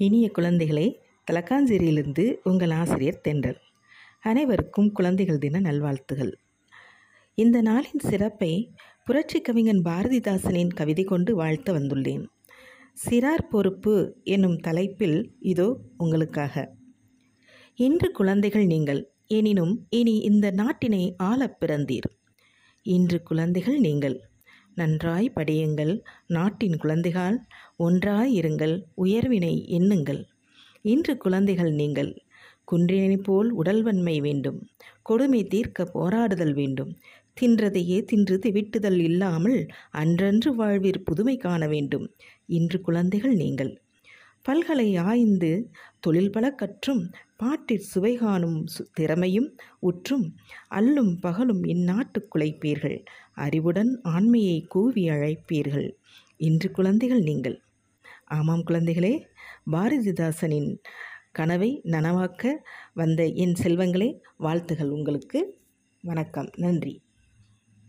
இனிய குழந்தைகளே தலக்காஞ்சேரியிலிருந்து உங்கள் ஆசிரியர் தென்றல். அனைவருக்கும் குழந்தைகள் தின நல்வாழ்த்துகள். இந்த நாளின் சிறப்பை புரட்சி கவிஞன் பாரதிதாசனின் கவிதை கொண்டு வாழ்த்த வந்துள்ளேன். சிறார் பொறுப்பு என்னும் தலைப்பில் இதோ உங்களுக்காக. இன்று குழந்தைகள் நீங்கள் எனினும் இனி இந்த நாட்டினை ஆளப் பிறந்தீர். இன்று குழந்தைகள் நீங்கள் நன்றாய் படியுங்கள் நாட்டின் குழந்தைகள். ஒன்றாய் இருங்கள் உயர்வினை எண்ணுங்கள். இன்று குழந்தைகள் நீங்கள். குன்றினை போல் உடல்வன்மை வேண்டும். கொடுமை தீர்க்க போராடுதல் வேண்டும். தின்றதையே தின்று திவிட்டுதல் இல்லாமல் அன்றன்று வாழ்விற் புதுமை காண வேண்டும். இன்று குழந்தைகள் நீங்கள். பல்கலை ஆய்ந்து தொழில் பல கற்றும் பாட்டிற் சுவை காணும் சு- திறமையும் உற்றும் அல்லும் பகலும் இந்நாட்டு குலைப்பீர்கள். அறிவுடன் ஆண்மையை கூவி அழைப்பீர்கள். இன்று குழந்தைகள் நீங்கள். ஆமாம் குழந்தைகளே பாரதிதாசனின் கனவை நனவாக்க வந்த என் செல்வங்களே வாழ்த்துகள் உங்களுக்கு. வணக்கம். நன்றி.